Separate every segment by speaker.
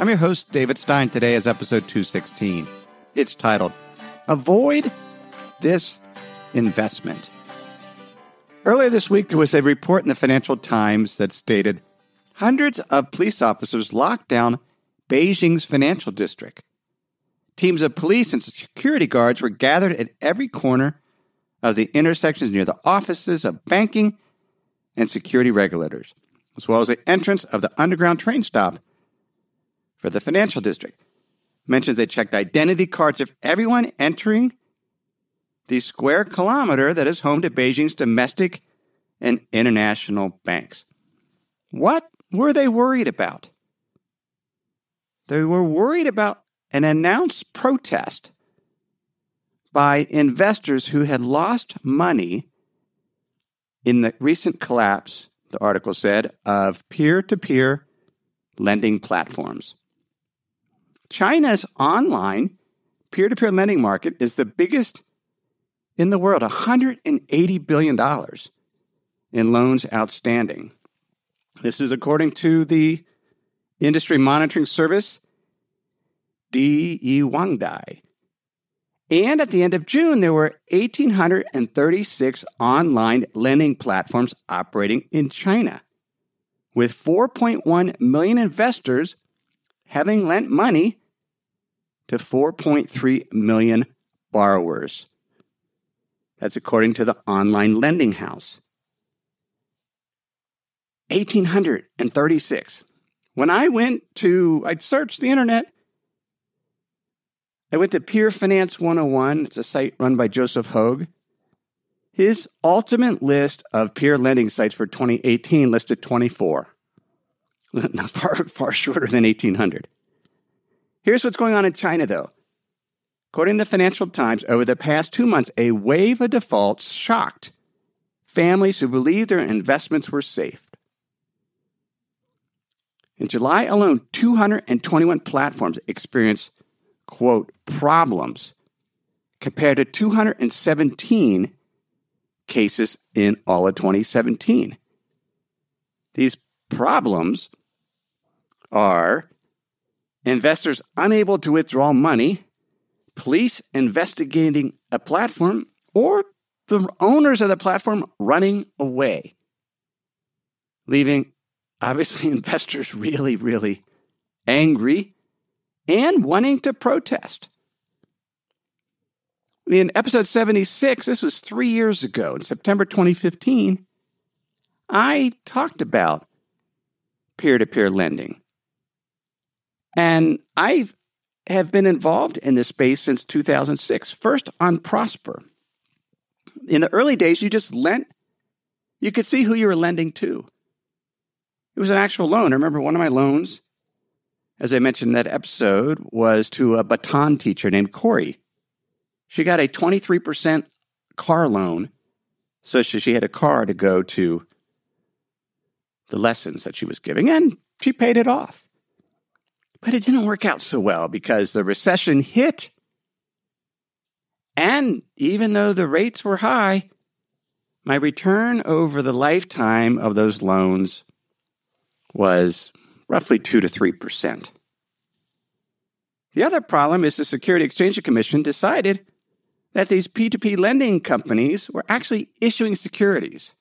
Speaker 1: I'm your host, David Stein. Today is episode 216. It's titled Avoid This Investment. Earlier this week, there was a report in the Financial Times that stated hundreds of police officers locked down Beijing's financial district. Teams of police and security guards were gathered at every corner of the intersections near the offices of banking and security regulators, as well as the entrance of the underground train stop for the financial district. Mentions they checked identity cards of everyone entering the square kilometer that is home to Beijing's domestic and international banks. What were they worried about? They were worried about an announced protest by investors who had lost money in the recent collapse, the article said, of peer to peer lending platforms. China's online peer to peer lending market is the biggest in the world $180 billion in loans outstanding. This is according to the industry monitoring service, DeYuanDai. And at the end of June, there were 1,836 online lending platforms operating in China, with 4.1 million investors having lent money to 4.3 million borrowers. That's according to the online lending house. 1,836. When I went to, I searched the internet I went to Peer Finance 101. It's a site run by Joseph Hogue. His ultimate list of peer lending sites for 2018 listed 24. Not far, far shorter than 1800. Here's what's going on in China, though. According to the Financial Times, over the past two months, a wave of defaults shocked families who believed their investments were safe. In July alone, 221 platforms experienced quote, problems compared to 217 cases in all of 2017. These problems are investors unable to withdraw money, police investigating a platform, or the owners of the platform running away, leaving obviously investors really, really angry and wanting to protest. In episode 76, this was three years ago, in September 2015, I talked about peer to peer lending. And I have been involved in this space since 2006, first on Prosper. In the early days, you just lent, you could see who you were lending to. It was an actual loan. I remember one of my loans as I mentioned in that episode, was to a baton teacher named Corey. She got a 23% car loan, so she had a car to go to the lessons that she was giving, and she paid it off. But it didn't work out so well because the recession hit. And even though the rates were high, my return over the lifetime of those loans was roughly 2 to 3%. The other problem is the Security Exchange Commission decided that these P2P lending companies were actually issuing securities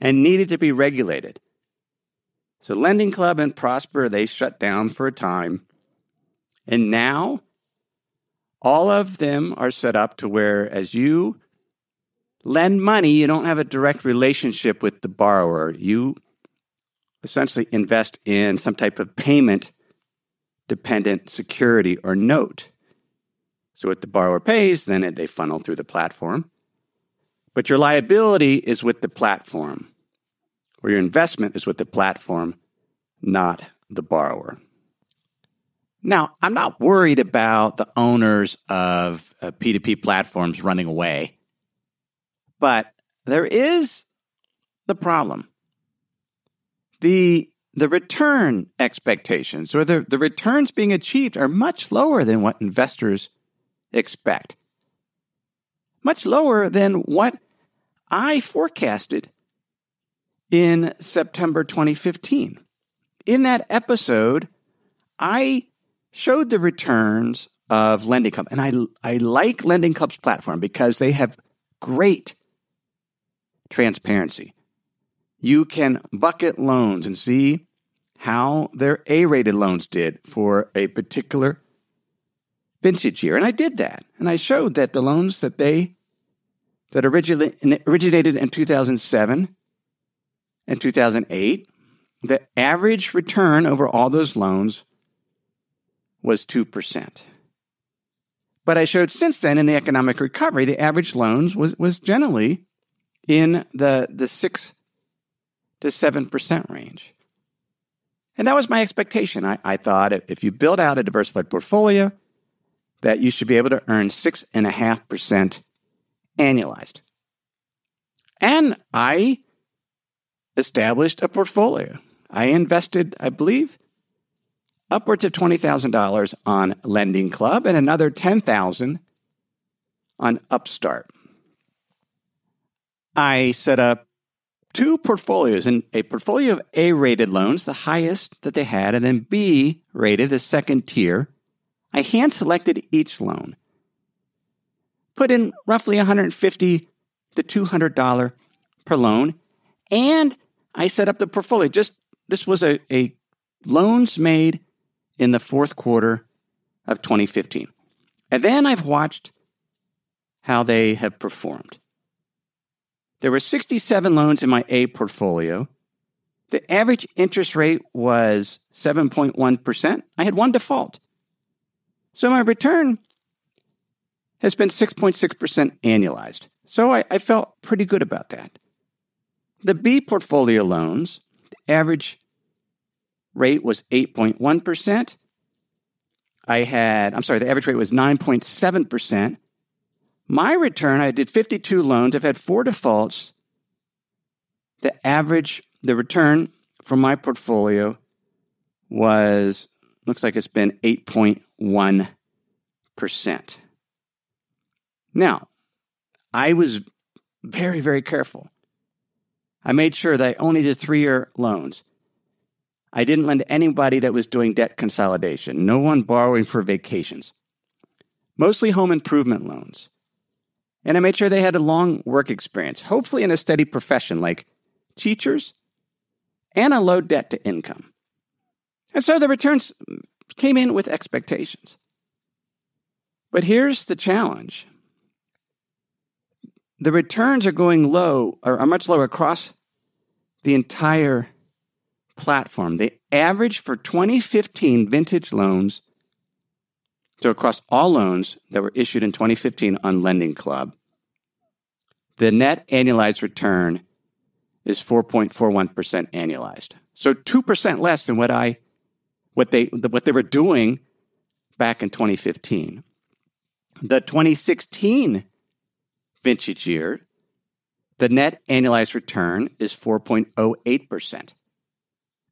Speaker 1: and needed to be regulated. So Lending Club and Prosper, they shut down for a time. And now all of them are set up to where as you lend money, you don't have a direct relationship with the borrower. You essentially invest in some type of payment dependent security or note. So what the borrower pays, then they funnel through the platform. But your liability is with the platform, or your investment is with the platform, not the borrower. Now, I'm not worried about the owners of uh, P2P platforms running away, but there is the problem. The, the return expectations or the, the returns being achieved are much lower than what investors expect, much lower than what I forecasted in September 2015. In that episode, I showed the returns of Lending Club. And I, I like Lending Club's platform because they have great transparency. You can bucket loans and see how their A rated loans did for a particular vintage year. And I did that. And I showed that the loans that they that originated in 2007 and 2008, the average return over all those loans was 2%. But I showed since then in the economic recovery, the average loans was, was generally in the, the 6 to 7% range. And that was my expectation. I, I thought if you build out a diversified portfolio, that you should be able to earn 6.5% annualized. And I established a portfolio. I invested, I believe, upwards of $20,000 on Lending Club and another 10000 on Upstart. I set up two portfolios and a portfolio of A rated loans, the highest that they had, and then B rated, the second tier. I hand selected each loan, put in roughly $150 to $200 per loan, and I set up the portfolio. Just this was a, a loans made in the fourth quarter of 2015. And then I've watched how they have performed. There were 67 loans in my A portfolio. The average interest rate was 7.1%. I had one default. So my return has been 6.6% annualized. So I, I, felt pretty good about that. The B portfolio loans, the average rate was 8.1%. I had, I'm sorry, the average rate was 9.7%. My return, I did 52 loans. I've had four defaults. The average, the return from my portfolio was, looks like it's been 8.1%. Now, I was very, very careful. I made sure that I only did three year loans. I didn't lend to anybody that was doing debt consolidation, no one borrowing for vacations. Mostly home improvement loans. And I made sure they had a long work experience, hopefully in a steady profession like teachers, and a low debt to income. And so the returns came in with expectations. But here's the challenge the returns are going low, or are much lower across the entire platform. The average for 2015 vintage loans, so across all loans that were issued in 2015 on Lending Club, the net annualized return is 4.41% annualized. So 2% less than what I what they what they were doing back in 2015. The 2016 vintage year, the net annualized return is 4.08%.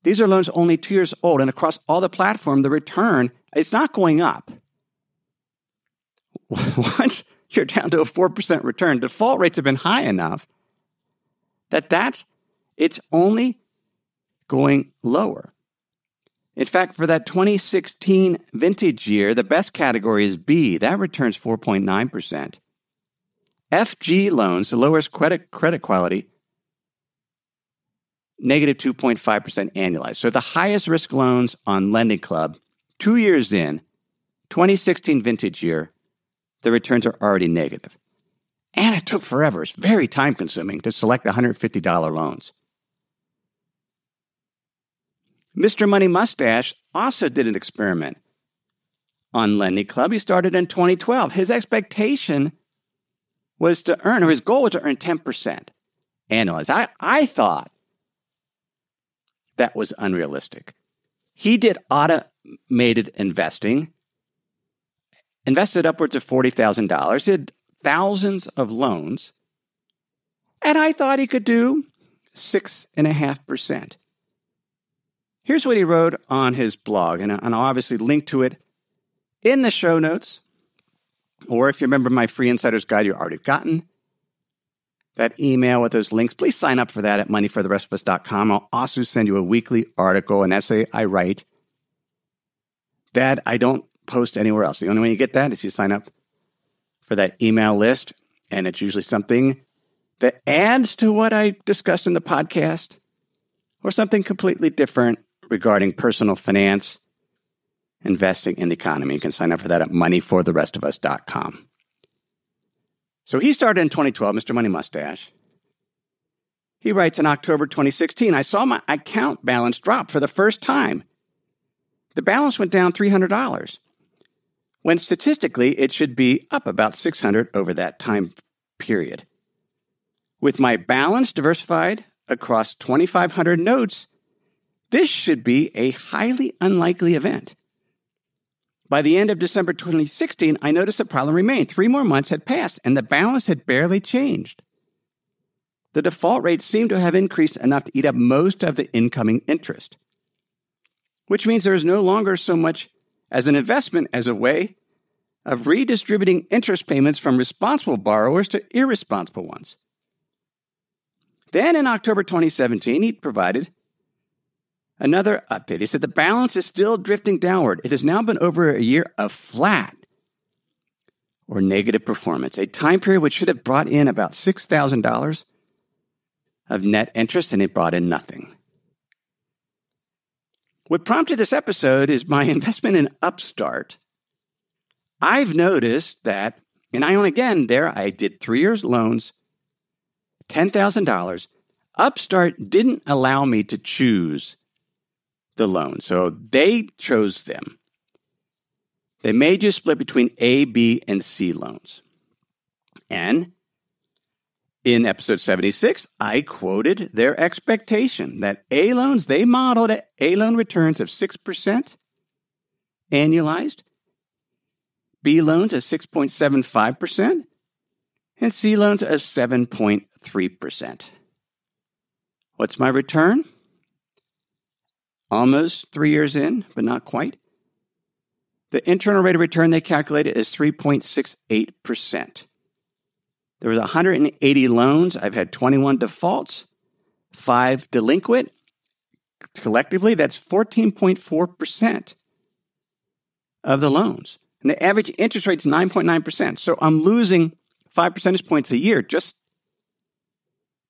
Speaker 1: These are loans only two years old, and across all the platform, the return it's not going up. Once you're down to a four percent return, default rates have been high enough that that's it's only going lower. In fact, for that 2016 vintage year, the best category is B. That returns 4.9%. FG loans, the lowest credit credit quality, negative 2.5% annualized. So the highest risk loans on Lending Club, two years in, 2016 vintage year, the returns are already negative. And it took forever. It's very time consuming to select $150 loans. Mr. Money Mustache also did an experiment on Lending Club. He started in 2012. His expectation was to earn, or his goal was to earn 10% annualized. I, I thought that was unrealistic. He did automated investing, invested upwards of $40,000, He did thousands of loans, and I thought he could do 6.5%. Here's what he wrote on his blog, and I'll obviously link to it in the show notes. Or if you remember my free insider's guide, you've already gotten that email with those links. Please sign up for that at moneyfortherestofus.com. I'll also send you a weekly article, an essay I write that I don't post anywhere else. The only way you get that is you sign up for that email list, and it's usually something that adds to what I discussed in the podcast or something completely different regarding personal finance, investing in the economy. You can sign up for that at moneyfortherestofus.com. So he started in 2012, Mr. Money Mustache. He writes in October 2016, I saw my account balance drop for the first time. The balance went down $300, when statistically it should be up about 600 over that time period. With my balance diversified across 2,500 notes, this should be a highly unlikely event. By the end of December 2016, I noticed the problem remained. Three more months had passed, and the balance had barely changed. The default rate seemed to have increased enough to eat up most of the incoming interest, which means there is no longer so much as an investment as a way of redistributing interest payments from responsible borrowers to irresponsible ones. Then in October 2017, he provided another update. is that the balance is still drifting downward. It has now been over a year of flat or negative performance, a time period which should have brought in about $6,000 of net interest, and it brought in nothing. What prompted this episode is my investment in Upstart. I've noticed that, and I own again there, I did three years loans $10,000, Upstart didn't allow me to choose the loan. So they chose them. They made you split between A, B, and C loans. And in episode 76, I quoted their expectation that A loans, they modeled A loan returns of 6% annualized, B loans at 6.75%, and C loans at 7.3%. What's my return? Almost three years in, but not quite. The internal rate of return they calculated is 3.68%. There was 180 loans. I've had 21 defaults, five delinquent. Collectively, that's 14.4% of the loans. And the average interest rate is 9.9%. So I'm losing five percentage points a year just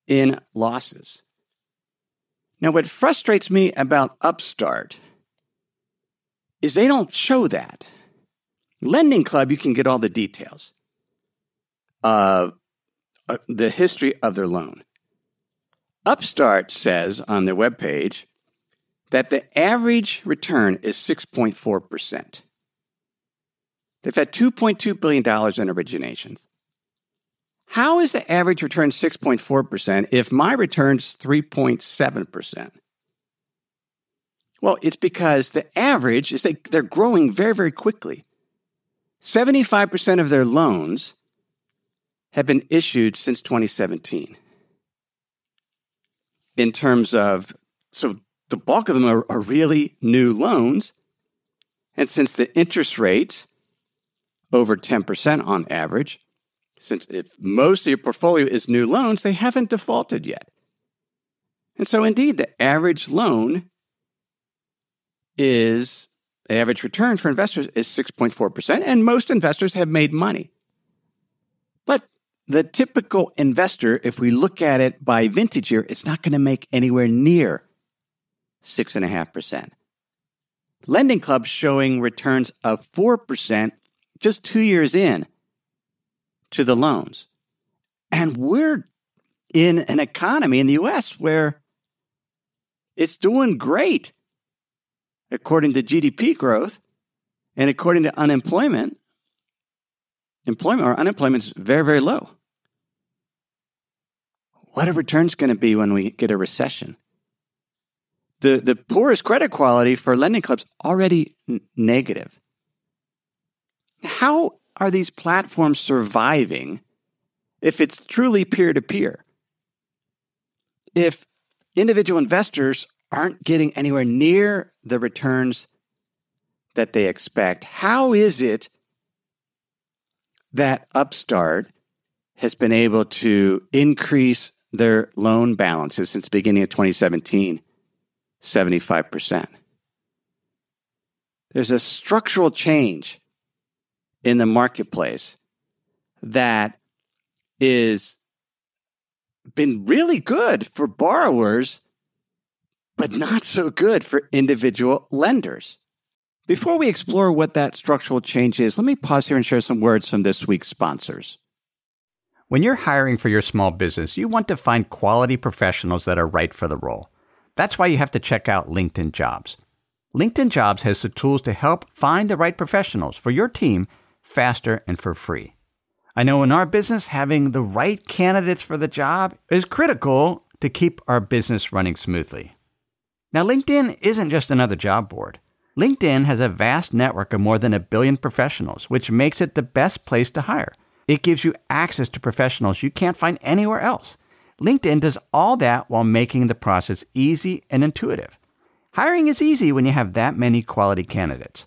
Speaker 1: in losses. Now, what frustrates me about Upstart is they don't show that. Lending Club, you can get all the details of uh, the history of their loan. Upstart says on their webpage that the average return is 6.4%. They've had $2.2 billion in originations. How is the average return 6.4% if my return's 3.7%? Well, it's because the average is they, they're growing very, very quickly. 75% of their loans have been issued since 2017. In terms of, so the bulk of them are, are really new loans. And since the interest rates over 10% on average, since if most of your portfolio is new loans, they haven't defaulted yet. And so, indeed, the average loan is the average return for investors is 6.4%, and most investors have made money. But the typical investor, if we look at it by vintage year, it's not going to make anywhere near 6.5%. Lending clubs showing returns of 4% just two years in to the loans. And we're in an economy in the US where it's doing great according to GDP growth and according to unemployment. Employment or unemployment is very, very low. what are returns going to be when we get a recession? The, the poorest credit quality for lending clubs already n- negative. How are these platforms surviving if it's truly peer to peer? If individual investors aren't getting anywhere near the returns that they expect, how is it that Upstart has been able to increase their loan balances since the beginning of 2017 75%? There's a structural change in the marketplace that is been really good for borrowers but not so good for individual lenders. Before we explore what that structural change is, let me pause here and share some words from this week's sponsors. When you're hiring for your small business, you want to find quality professionals that are right for the role. That's why you have to check out LinkedIn Jobs. LinkedIn Jobs has the tools to help find the right professionals for your team faster and for free. I know in our business, having the right candidates for the job is critical to keep our business running smoothly. Now, LinkedIn isn't just another job board. LinkedIn has a vast network of more than a billion professionals, which makes it the best place to hire. It gives you access to professionals you can't find anywhere else. LinkedIn does all that while making the process easy and intuitive. Hiring is easy when you have that many quality candidates.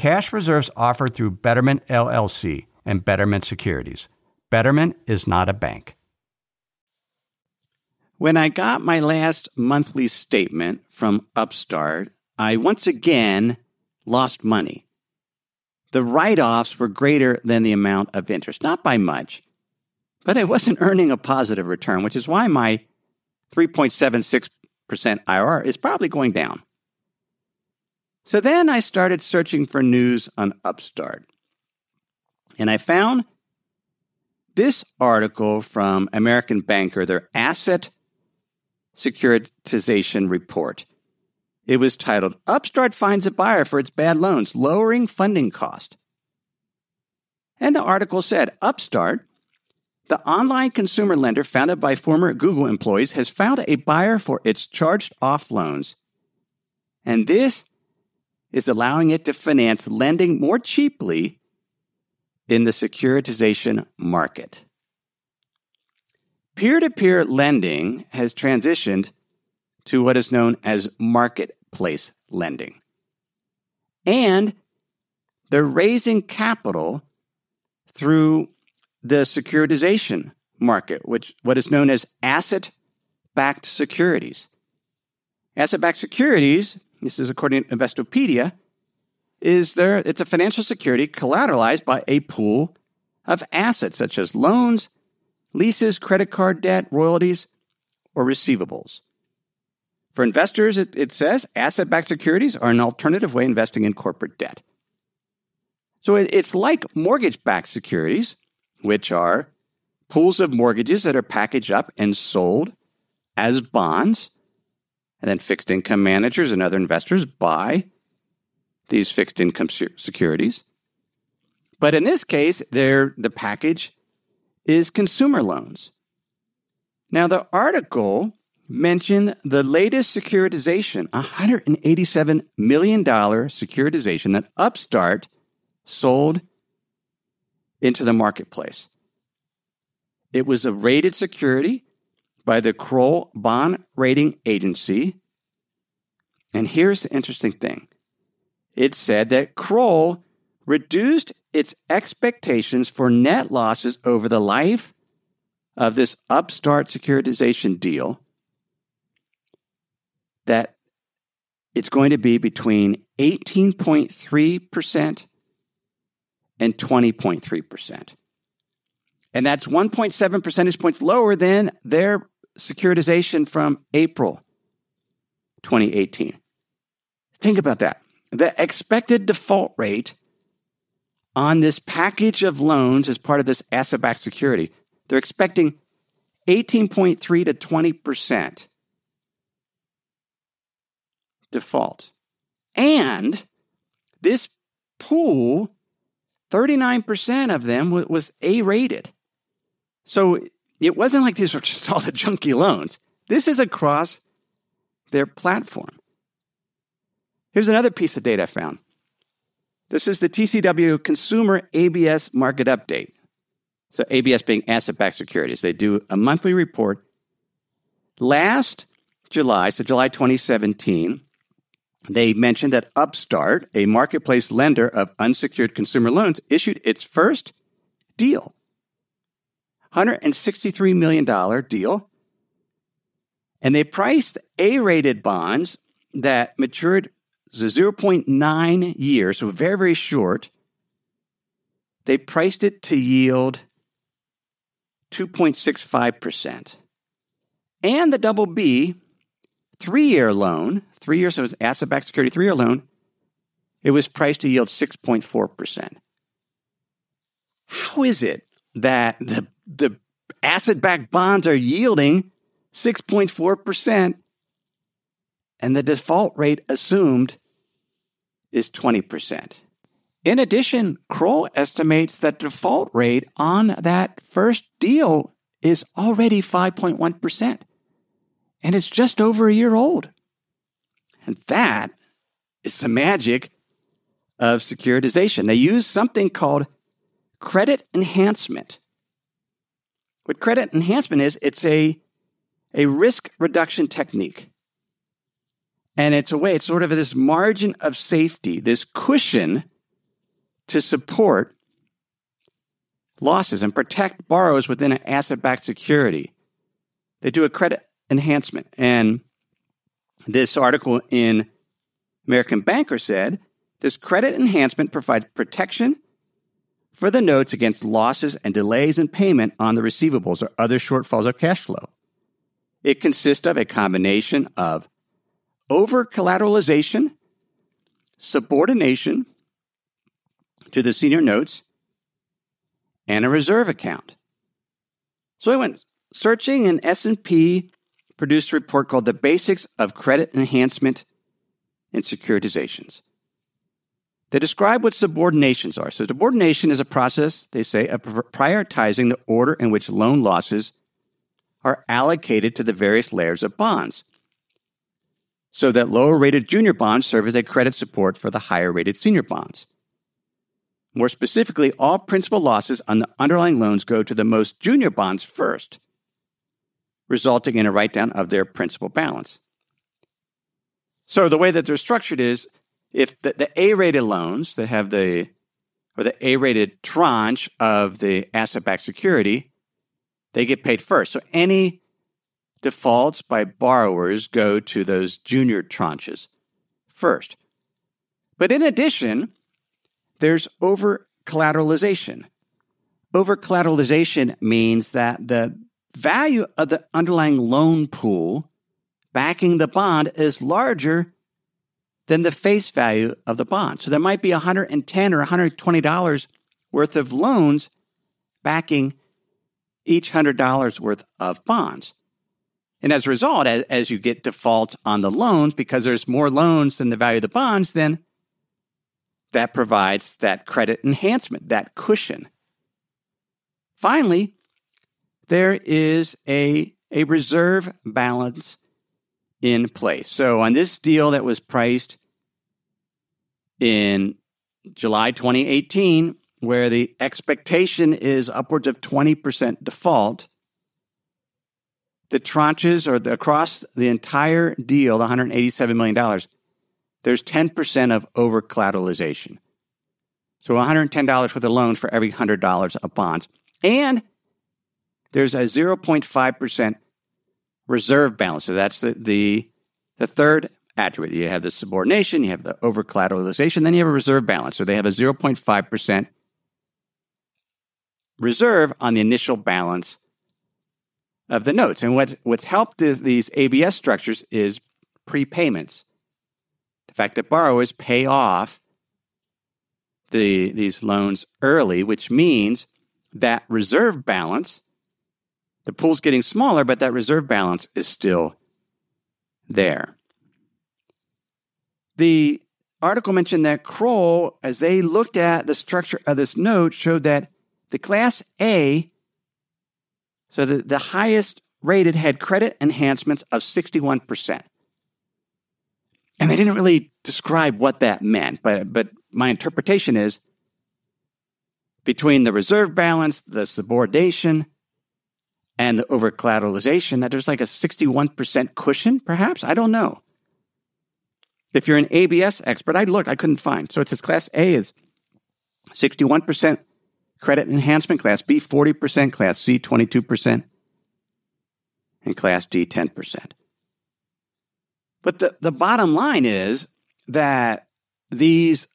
Speaker 1: Cash reserves offered through Betterment LLC and Betterment Securities. Betterment is not a bank. When I got my last monthly statement from Upstart, I once again lost money. The write offs were greater than the amount of interest, not by much, but I wasn't earning a positive return, which is why my 3.76% IRR is probably going down. So then I started searching for news on Upstart. And I found this article from American Banker, their asset securitization report. It was titled Upstart Finds a Buyer for Its Bad Loans, Lowering Funding Cost. And the article said Upstart, the online consumer lender founded by former Google employees, has found a buyer for its charged off loans. And this is allowing it to finance lending more cheaply in the securitization market. Peer to peer lending has transitioned to what is known as marketplace lending. And they're raising capital through the securitization market, which what is known as asset backed securities. Asset backed securities, this is according to Investopedia, is there it's a financial security collateralized by a pool of assets such as loans, leases, credit card debt, royalties, or receivables. For investors, it, it says asset backed securities are an alternative way investing in corporate debt. So it, it's like mortgage backed securities, which are pools of mortgages that are packaged up and sold as bonds, and then fixed income managers and other investors buy these fixed income securities. But in this case, the package is consumer loans. Now, the article mentioned the latest securitization, $187 million securitization that Upstart sold into the marketplace. It was a rated security by the Kroll Bond Rating Agency. And here's the interesting thing it said that Kroll reduced its expectations for net losses over the life of this upstart securitization deal that it's going to be between 18.3% and 20.3%. And that's 1.7 percentage points lower than their securitization from April 2018. Think about that. The expected default rate on this package of loans as part of this asset backed security, they're expecting 18.3 to 20% default. And this pool, 39% of them was A rated. So it wasn't like these were just all the junky loans. This is across their platform. Here's another piece of data I found. This is the TCW Consumer ABS Market Update. So, ABS being asset backed securities. They do a monthly report. Last July, so July 2017, they mentioned that Upstart, a marketplace lender of unsecured consumer loans, issued its first deal $163 million deal. And they priced A rated bonds that matured 0.9 years, so very, very short. They priced it to yield 2.65%. And the double B three year loan, three years, so asset backed security, three year loan, it was priced to yield 6.4%. How is it that the, the asset backed bonds are yielding 6.4% and the default rate assumed is 20%? In addition, Kroll estimates that default rate on that first deal is already 5.1%. And it's just over a year old. And that is the magic of securitization. They use something called credit enhancement. What credit enhancement is, it's a, a risk reduction technique. And it's a way, it's sort of this margin of safety, this cushion to support losses and protect borrowers within an asset backed security. They do a credit enhancement. And this article in American Banker said this credit enhancement provides protection for the notes against losses and delays in payment on the receivables or other shortfalls of cash flow. It consists of a combination of over collateralization, subordination to the senior notes, and a reserve account. So I went searching and S&P produced a report called The Basics of Credit Enhancement in Securitizations. They describe what subordinations are. So, subordination is a process, they say, of prioritizing the order in which loan losses are allocated to the various layers of bonds, so that lower rated junior bonds serve as a credit support for the higher rated senior bonds. More specifically, all principal losses on the underlying loans go to the most junior bonds first, resulting in a write down of their principal balance. So the way that they're structured is if the, the A rated loans that have the or the A rated tranche of the asset backed security, they get paid first. So any defaults by borrowers go to those junior tranches first. But in addition, there's over collateralization. Over collateralization means that the value of the underlying loan pool backing the bond is larger than the face value of the bond. So there might be 110 or $120 worth of loans backing each $100 worth of bonds. And as a result, as, as you get defaults on the loans, because there's more loans than the value of the bonds, then that provides that credit enhancement, that cushion. Finally, there is a, a reserve balance in place. So on this deal that was priced in July 2018, where the expectation is upwards of 20% default, the tranches or the, across the entire deal, the $187 million, there's 10% of over collateralization. So $110 worth of loans for every $100 of bonds. And there's a 0.5% reserve balance. So that's the, the, the third attribute. You have the subordination, you have the over collateralization, then you have a reserve balance. So they have a 0.5% reserve on the initial balance of the notes. And what, what's helped is these ABS structures is prepayments. The fact that borrowers pay off the, these loans early, which means that reserve balance, the pool's getting smaller, but that reserve balance is still there. The article mentioned that Kroll, as they looked at the structure of this note, showed that the Class A so the, the highest rated had credit enhancements of 61%. And they didn't really describe what that meant, but, but my interpretation is between the reserve balance, the subordination, and the over collateralization, that there's like a 61% cushion, perhaps? I don't know. If you're an ABS expert, I looked, I couldn't find. So it says Class A is 61% Credit enhancement, Class B 40%, Class C 22%, and Class D 10%. But the, the bottom line is that these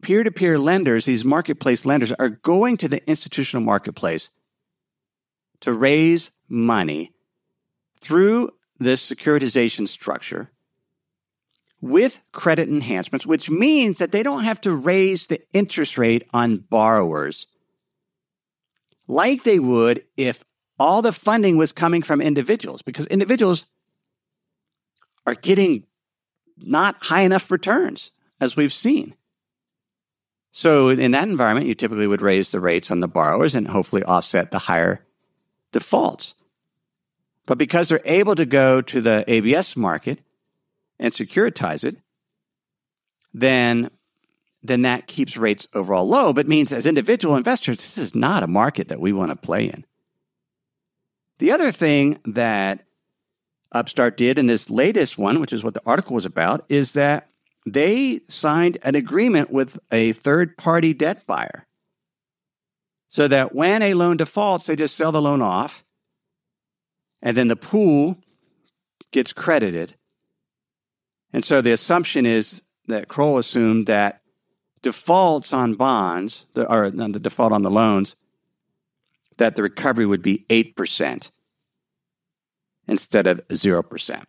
Speaker 1: peer to peer lenders, these marketplace lenders, are going to the institutional marketplace to raise money through this securitization structure with credit enhancements, which means that they don't have to raise the interest rate on borrowers like they would if all the funding was coming from individuals, because individuals are getting not high enough returns, as we've seen. So, in that environment, you typically would raise the rates on the borrowers and hopefully offset the higher defaults. But because they're able to go to the ABS market and securitize it, then then that keeps rates overall low, but means as individual investors, this is not a market that we want to play in. The other thing that Upstart did in this latest one, which is what the article was about, is that they signed an agreement with a third party debt buyer so that when a loan defaults, they just sell the loan off and then the pool gets credited. And so the assumption is that Kroll assumed that defaults on bonds, or the default on the loans, that the recovery would be 8% instead of 0%.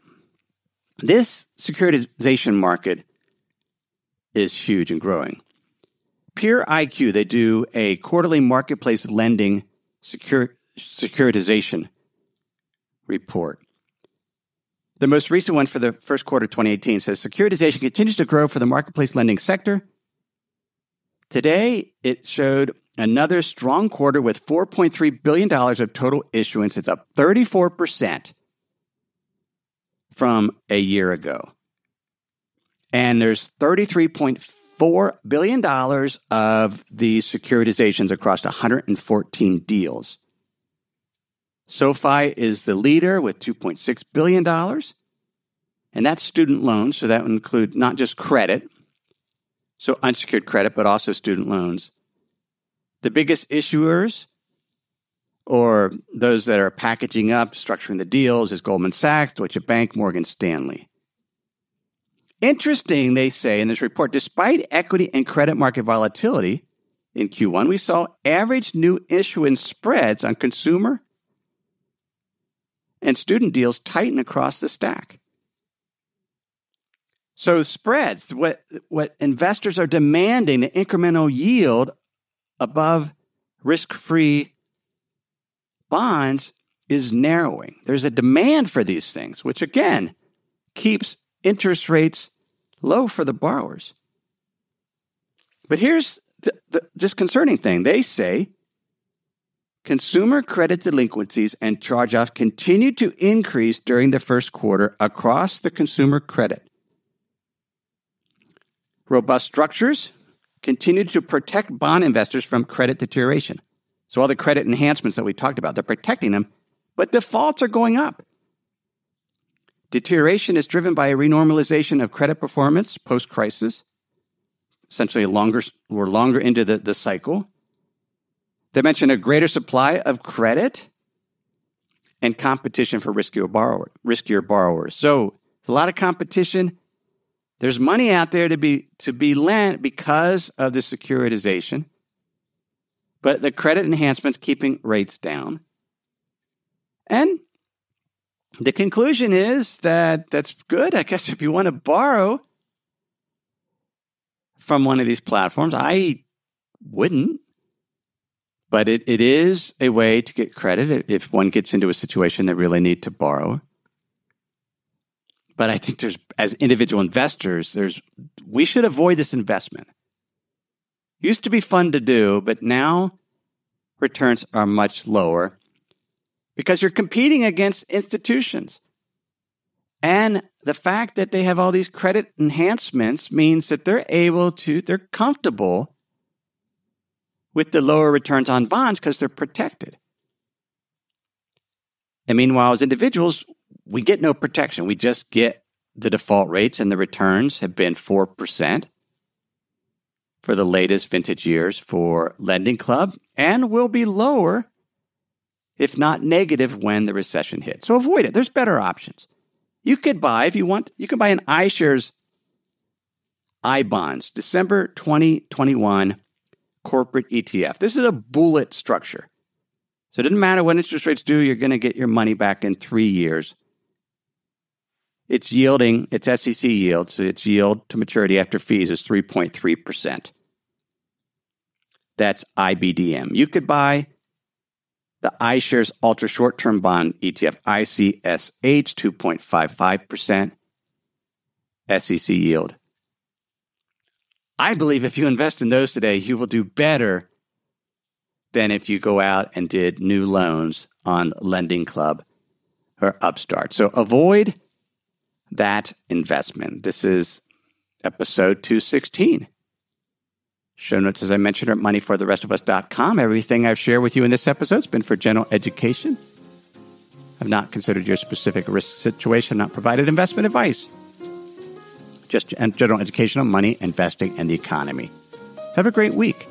Speaker 1: This securitization market is huge and growing. Peer IQ, they do a quarterly marketplace lending secur- securitization report. The most recent one for the first quarter of 2018 says securitization continues to grow for the marketplace lending sector Today, it showed another strong quarter with $4.3 billion of total issuance. It's up 34% from a year ago. And there's $33.4 billion of these securitizations across 114 deals. SoFi is the leader with $2.6 billion. And that's student loans. So that would include not just credit, so unsecured credit, but also student loans. The biggest issuers or those that are packaging up, structuring the deals is Goldman Sachs, Deutsche Bank, Morgan Stanley. Interesting, they say in this report, despite equity and credit market volatility in Q1, we saw average new issuance spreads on consumer and student deals tighten across the stack. So spreads, what what investors are demanding, the incremental yield above risk-free bonds is narrowing. There's a demand for these things, which again keeps interest rates low for the borrowers. But here's the, the disconcerting thing they say consumer credit delinquencies and charge offs continued to increase during the first quarter across the consumer credit. Robust structures continued to protect bond investors from credit deterioration. So, all the credit enhancements that we talked about, they're protecting them, but defaults are going up. Deterioration is driven by a renormalization of credit performance post crisis. Essentially, longer, we're longer into the, the cycle. They mention a greater supply of credit and competition for riskier, borrower, riskier borrowers. So, there's a lot of competition. There's money out there to be to be lent because of the securitization, but the credit enhancements keeping rates down. And the conclusion is that that's good. I guess if you want to borrow from one of these platforms, I wouldn't. But it, it is a way to get credit if one gets into a situation they really need to borrow. But I think there's, as individual investors, there's, we should avoid this investment. Used to be fun to do, but now returns are much lower because you're competing against institutions. And the fact that they have all these credit enhancements means that they're able to, they're comfortable with the lower returns on bonds because they're protected. And meanwhile, as individuals, we get no protection. We just get the default rates, and the returns have been 4% for the latest vintage years for Lending Club and will be lower if not negative, when the recession hits. So avoid it. There's better options. You could buy, if you want, you can buy an iShares iBonds, December 2021 corporate ETF. This is a bullet structure. So it doesn't matter what interest rates do, you're going to get your money back in three years. It's yielding, it's SEC yield, so its yield to maturity after fees is 3.3%. That's IBDM. You could buy the iShares Ultra Short Term Bond ETF, ICSH, 2.55% SEC yield. I believe if you invest in those today, you will do better than if you go out and did new loans on Lending Club or Upstart. So avoid that investment. This is episode 216. Show notes, as I mentioned, are at moneyfortherestofus.com. Everything I've shared with you in this episode has been for general education. I've not considered your specific risk situation, not provided investment advice. Just general education on money, investing, and the economy. Have a great week.